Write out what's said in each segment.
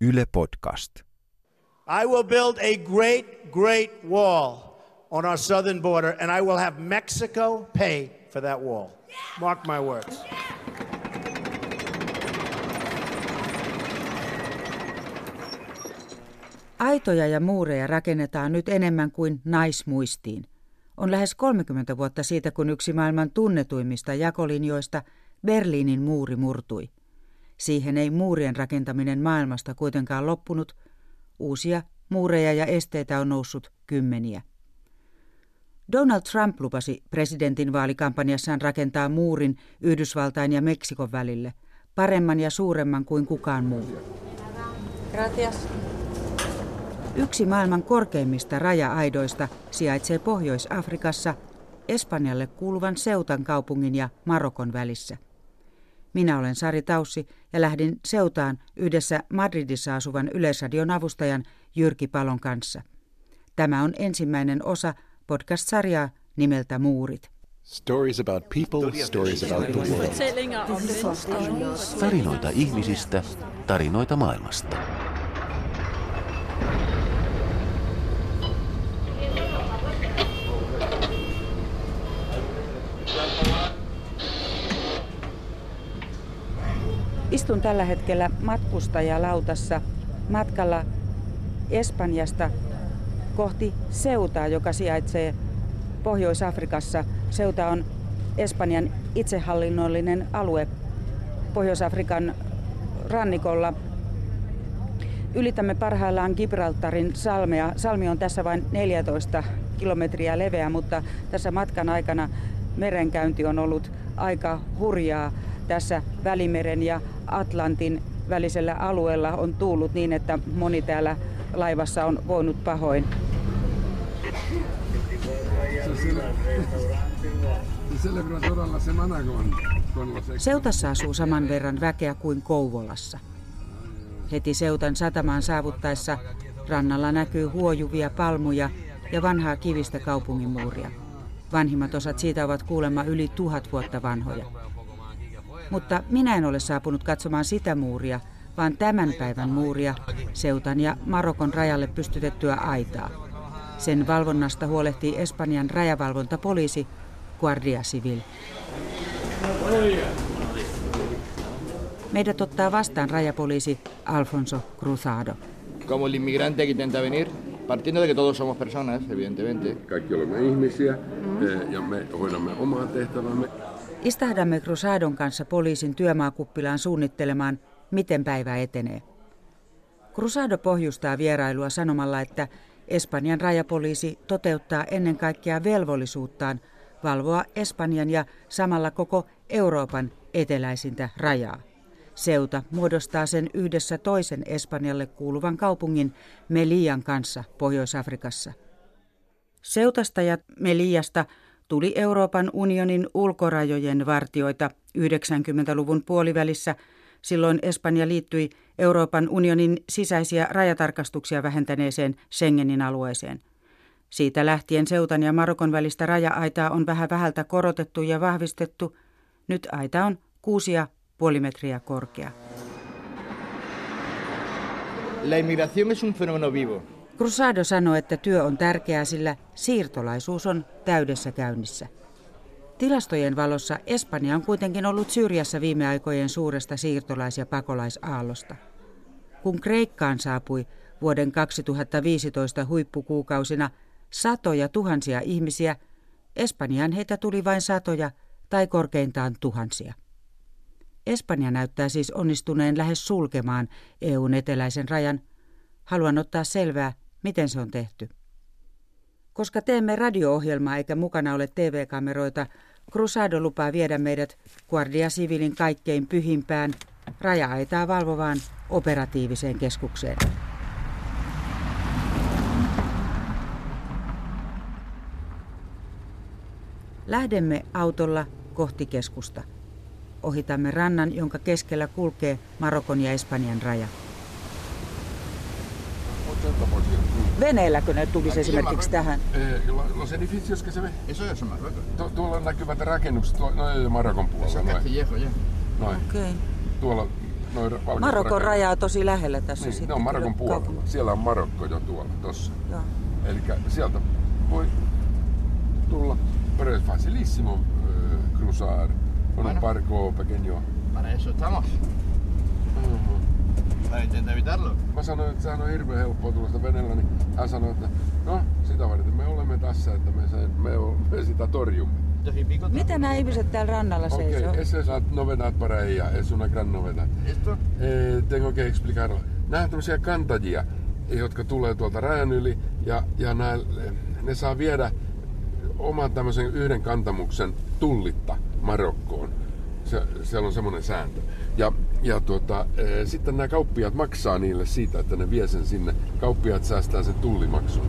Yle Podcast. I will build a great, great wall on our southern border, and I will have Mexico pay for that wall. Mark my words. Aitoja ja muureja rakennetaan nyt enemmän kuin naismuistiin. On lähes 30 vuotta siitä, kun yksi maailman tunnetuimmista jakolinjoista, Berliinin muuri, murtui. Siihen ei muurien rakentaminen maailmasta kuitenkaan loppunut. Uusia muureja ja esteitä on noussut kymmeniä. Donald Trump lupasi presidentin vaalikampanjassaan rakentaa muurin Yhdysvaltain ja Meksikon välille, paremman ja suuremman kuin kukaan muu. Gracias. Yksi maailman korkeimmista raja-aidoista sijaitsee Pohjois-Afrikassa Espanjalle kuuluvan Seutan kaupungin ja Marokon välissä. Minä olen Sari Taussi ja lähdin Seutaan yhdessä Madridissa asuvan Yleisradion avustajan Jyrki Palon kanssa. Tämä on ensimmäinen osa podcast-sarjaa nimeltä Muurit. Stories about people, stories about the world. Tarinoita ihmisistä, tarinoita maailmasta. Istun tällä hetkellä matkustajalautassa matkalla Espanjasta kohti Seutaa, joka sijaitsee Pohjois-Afrikassa. Seuta on Espanjan itsehallinnollinen alue Pohjois-Afrikan rannikolla. Ylitämme parhaillaan Gibraltarin salmea. Salmi on tässä vain 14 kilometriä leveä, mutta tässä matkan aikana merenkäynti on ollut aika hurjaa tässä Välimeren ja Atlantin välisellä alueella on tullut niin, että moni täällä laivassa on voinut pahoin. Seutassa asuu saman verran väkeä kuin Kouvolassa. Heti Seutan satamaan saavuttaessa rannalla näkyy huojuvia palmuja ja vanhaa kivistä kaupunginmuuria. Vanhimmat osat siitä ovat kuulemma yli tuhat vuotta vanhoja. Mutta minä en ole saapunut katsomaan sitä muuria, vaan tämän päivän muuria, Seutan ja Marokon rajalle pystytettyä aitaa. Sen valvonnasta huolehtii Espanjan rajavalvontapoliisi Guardia Civil. Meidät ottaa vastaan rajapoliisi Alfonso Cruzado. Como el inmigrante que intenta venir, partiendo de que todos somos personas, evidentemente. Kaikki olemme ihmisiä eh, ja me hoidamme omaa tehtävämme. Istahdamme Crusadon kanssa poliisin työmaakuppilaan suunnittelemaan, miten päivä etenee. Crusado pohjustaa vierailua sanomalla, että Espanjan rajapoliisi toteuttaa ennen kaikkea velvollisuuttaan valvoa Espanjan ja samalla koko Euroopan eteläisintä rajaa. Seuta muodostaa sen yhdessä toisen Espanjalle kuuluvan kaupungin Melian kanssa Pohjois-Afrikassa. Seutasta ja Meliasta tuli Euroopan unionin ulkorajojen vartioita 90-luvun puolivälissä. Silloin Espanja liittyi Euroopan unionin sisäisiä rajatarkastuksia vähentäneeseen Schengenin alueeseen. Siitä lähtien Seutan ja Marokon välistä raja-aitaa on vähän vähältä korotettu ja vahvistettu. Nyt aita on kuusi ja puoli metriä korkea. La inmigración es un fenómeno vivo. Cruzado sanoi, että työ on tärkeää, sillä siirtolaisuus on täydessä käynnissä. Tilastojen valossa Espanja on kuitenkin ollut syrjässä viime aikojen suuresta siirtolais- ja pakolaisaallosta. Kun Kreikkaan saapui vuoden 2015 huippukuukausina satoja tuhansia ihmisiä, Espanjaan heitä tuli vain satoja tai korkeintaan tuhansia. Espanja näyttää siis onnistuneen lähes sulkemaan EUn eteläisen rajan. Haluan ottaa selvää, miten se on tehty. Koska teemme radio-ohjelmaa eikä mukana ole TV-kameroita, Crusado lupaa viedä meidät Guardia Civilin kaikkein pyhimpään, raja-aitaa valvovaan operatiiviseen keskukseen. Lähdemme autolla kohti keskusta. Ohitamme rannan, jonka keskellä kulkee Marokon ja Espanjan raja. Veneelläkö ne tulisi esimerkiksi tähän? Los edificios que se ve. Eso ya son Marruecos. Tu- tuolla näkyvät rakennukset, tuo, no ei Marokon puolella. Es Noin. Okei. Tuolla, noin valkoiset Marokon rakennukset. raja on tosi lähellä tässä Niin, sitten. ne on Marokon puolella. kaupungin- Siellä on Marokko jo tuolla, tossa. Joo. Eli sieltä voi tulla, pero es facilísimo cruzar con un barco pequeño. Para eso estamos. Para intentar evitarlo. Mä sanoin, että sehän on hirveän helppoa tulla sitä veneellä, niin hän sanoi, että no sitä varten me olemme tässä, että me, sen, me, me sitä torjumme. Mitä nämä ihmiset täällä rannalla seisoo? esa es la novedad para ella, es una gran novedad. Esto Eh, tengo que explicarlo. Nämä on tämmöisiä kantajia, jotka tulee tuolta rajan yli ja, ja nää, ne saa viedä oman tämmöisen yhden kantamuksen tullitta Marokkoon. Se, siellä on semmoinen sääntö. Ja, tuota, eh, sitten nämä kauppiaat maksaa niille siitä, että ne vie sen sinne. Kauppiaat säästää sen tullimaksun.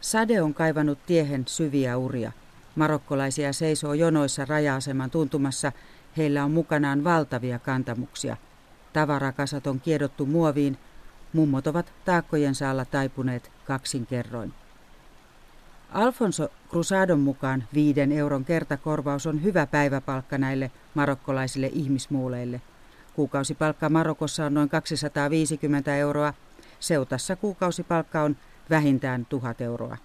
Sade on kaivannut tiehen syviä uria. Marokkolaisia seisoo jonoissa raja-aseman tuntumassa. Heillä on mukanaan valtavia kantamuksia. Tavarakasat on kiedottu muoviin. Mummot ovat taakkojensa alla taipuneet kaksin kerroin. Alfonso Crusadon mukaan viiden euron kertakorvaus on hyvä päiväpalkka näille marokkolaisille ihmismuuleille. Kuukausipalkka Marokossa on noin 250 euroa. Seutassa kuukausipalkka on vähintään 1000 euroa.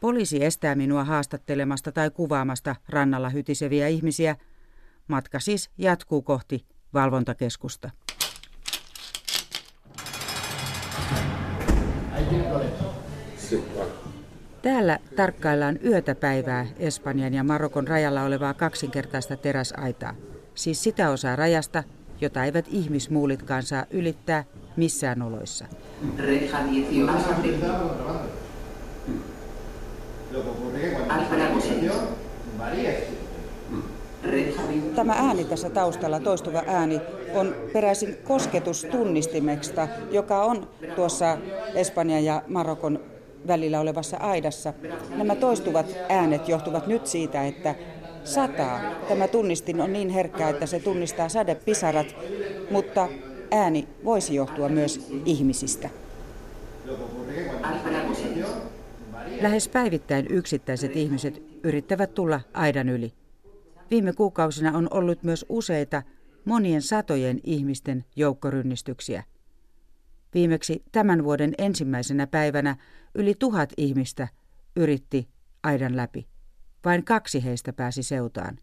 Poliisi estää minua haastattelemasta tai kuvaamasta rannalla hytiseviä ihmisiä. Matka siis jatkuu kohti valvontakeskusta. Täällä tarkkaillaan yötä päivää Espanjan ja Marokon rajalla olevaa kaksinkertaista teräsaitaa. Siis sitä osaa rajasta, jota eivät ihmismuulitkaan saa ylittää missään oloissa. Reja 18. Alfara posición. Reja 20. Tämä ääni tässä taustalla, toistuva ääni, on peräisin kosketustunnistimesta, joka on tuossa Espanjan ja Marokon välillä olevassa aidassa. Nämä toistuvat äänet johtuvat nyt siitä, että sataa. Tämä tunnistin on niin herkkä, että se tunnistaa sadepisarat, mutta ääni voisi johtua myös ihmisistä. Lähes päivittäin yksittäiset ihmiset yrittävät tulla aidan yli. Viime kuukausina on ollut myös useita monien satojen ihmisten joukkorynnistyksiä. Viimeksi tämän vuoden ensimmäisenä päivänä yli tuhat ihmistä yritti aidan läpi. Vain kaksi heistä pääsi seutaan.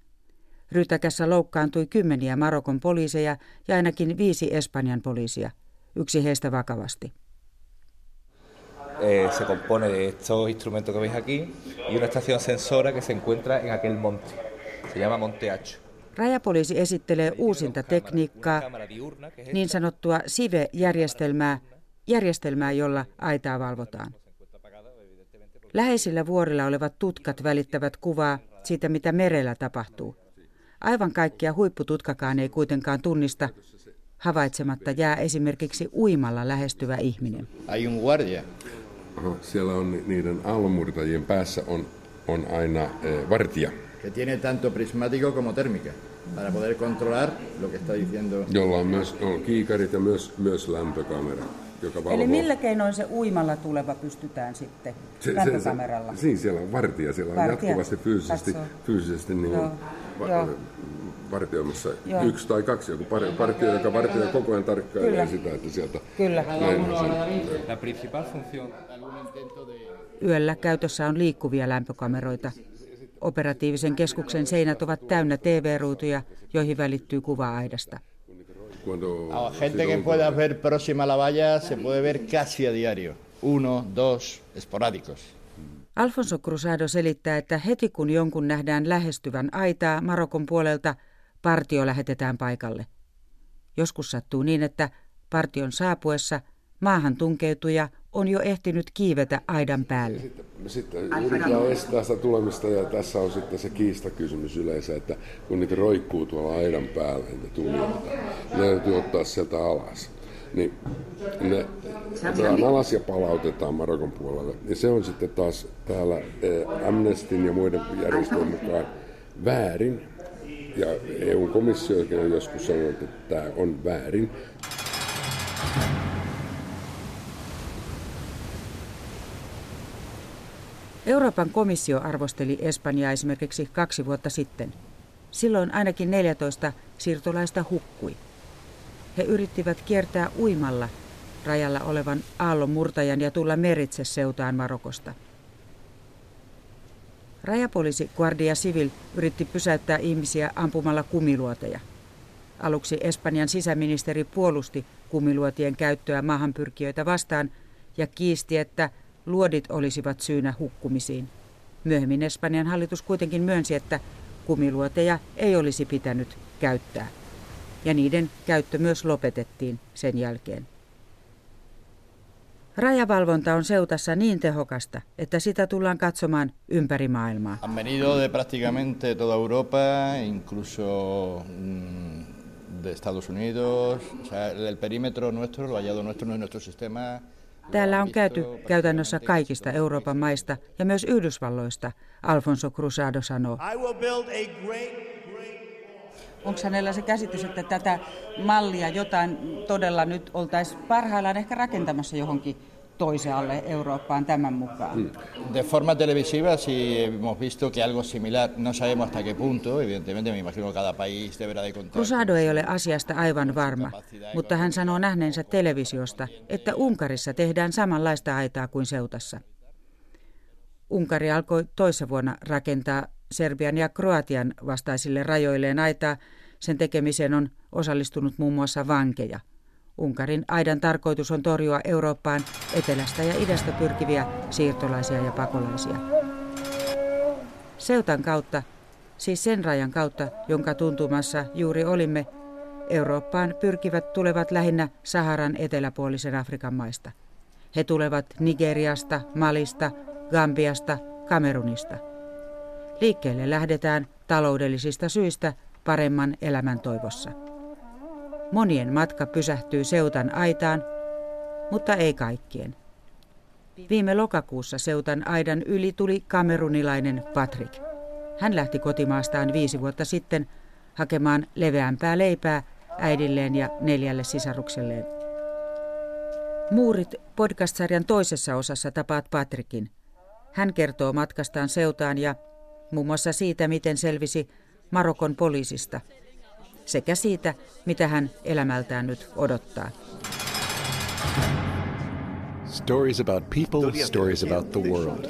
Rytäkässä loukkaantui kymmeniä Marokon poliiseja ja ainakin viisi Espanjan poliisia. Yksi heistä vakavasti. eh, se compone de estos instrumentos que veis aquí y una estación sensora que se encuentra en aquel monte. Se llama Monte Hacho. Rajapoliisi esittelee uusinta tekniikkaa, niin sanottua SIVE-järjestelmää, järjestelmää, jolla aitaa valvotaan. Läheisillä vuorilla olevat tutkat välittävät kuvaa siitä, mitä merellä tapahtuu. Aivan kaikkia huippututkakaan ei kuitenkaan tunnista. Havaitsematta jää esimerkiksi uimalla lähestyvä ihminen. Aha, siellä on ni- niiden aallonmurtajien päässä on, on aina eh, vartija, que tiene tanto prismático como térmica, para poder controlar lo que está diciendo. jolla on myös on kiikarit ja myös, myös lämpökamera, joka valvoo. Eli millä keinoin se uimalla tuleva pystytään sitten lämpökameralla? Se, se, siinä siellä on vartija, siellä on Vartija. jatkuvasti fyysisesti, Katsoo. fyysisesti niin Joo. va, Joo. vartioimassa Joo. yksi tai kaksi, joku par, partio, joka vartioi koko ajan tarkkailee Kyllä. sitä, että sieltä Kyllä. Yöllä käytössä on liikkuvia lämpökameroita. Operatiivisen keskuksen seinät ovat täynnä TV-ruutuja, joihin välittyy kuva aidasta. Cuando A gente que pueda ver próxima a la valla se puede ver casi a diario. Uno, dos, esporádicos. Alfonso Cruzado selittää, että heti kun jonkun nähdään lähestyvän aitaa Marokon puolelta, partio lähetetään paikalle. Joskus sattuu niin, että partion saapuessa maahan tunkeutuja on jo ehtinyt kiivetä aidan päälle. Sitten yritetään estää sitä tulemista ja tässä on sitten se kiistakysymys yleensä, että kun niitä roikkuu tuolla aidan päällä, niitä tulijoita, ne täytyy ottaa sieltä alas. Niin ne otetaan alas ja palautetaan Marokon puolelle. Ja se on sitten taas täällä eh, Amnestin ja muiden järjestöjen mukaan väärin. Ja EU-komissiokin on joskus sanonut, että tämä on väärin. Euroopan komissio arvosteli Espanjaa esimerkiksi kaksi vuotta sitten. Silloin ainakin 14 siirtolaista hukkui. He yrittivät kiertää uimalla rajalla olevan aallon murtajan ja tulla meritse seutaan Marokosta. Rajapoliisi Guardia Civil yritti pysäyttää ihmisiä ampumalla kumiluoteja. Aluksi Espanjan sisäministeri puolusti kumiluotien käyttöä maahanpyrkijöitä vastaan ja kiisti, että luodit olisivat syynä hukkumisiin. Myöhemmin Espanjan hallitus kuitenkin myönsi, että kumiluoteja ei olisi pitänyt käyttää. Ja niiden käyttö myös lopetettiin sen jälkeen. Rajavalvonta on seutassa niin tehokasta, että sitä tullaan katsomaan ympäri maailmaa. Han venido de prácticamente toda Europa, incluso mm, de Estados Unidos. O sea, el perímetro nuestro, nuestro, no es nuestro sistema. Täällä on käyty käytännössä kaikista Euroopan maista ja myös Yhdysvalloista, Alfonso Cruzado sanoo. Onko hänellä se käsitys, että tätä mallia jotain todella nyt oltaisiin parhaillaan ehkä rakentamassa johonkin toisaalle Eurooppaan tämän mukaan? Hmm. De forma televisiva si hemos visto que algo similar, no sabemos hasta qué punto, evidentemente me imagino que cada país deberá de contar. Cruzado ei ole asiasta aivan varma, mutta hän sanoo nähneensä televisiosta, että Unkarissa tehdään samanlaista aitaa kuin Seutassa. Unkari alkoi toissa vuonna rakentaa Serbian ja Kroatian vastaisille rajoilleen aitaa. Sen tekemiseen on osallistunut muun muassa vankeja. Unkarin aidan tarkoitus on torjua Eurooppaan etelästä ja idästä pyrkiviä siirtolaisia ja pakolaisia. Seutan kautta, siis sen rajan kautta, jonka tuntumassa juuri olimme, Eurooppaan pyrkivät tulevat lähinnä Saharan eteläpuolisen Afrikan maista. He tulevat Nigeriasta, Malista, Gambiasta, Kamerunista – Liikkeelle lähdetään taloudellisista syistä paremman elämän toivossa. Monien matka pysähtyy Seutan aitaan, mutta ei kaikkien. Viime lokakuussa Seutan aidan yli tuli kamerunilainen Patrick. Hän lähti kotimaastaan viisi vuotta sitten hakemaan leveämpää leipää äidilleen ja neljälle sisarukselleen. Muurit podcast-sarjan toisessa osassa tapaat Patrikin. Hän kertoo matkastaan seutaan ja muun muassa siitä, miten selvisi Marokon poliisista, sekä siitä, mitä hän elämältään nyt odottaa. Stories about people, stories about the world.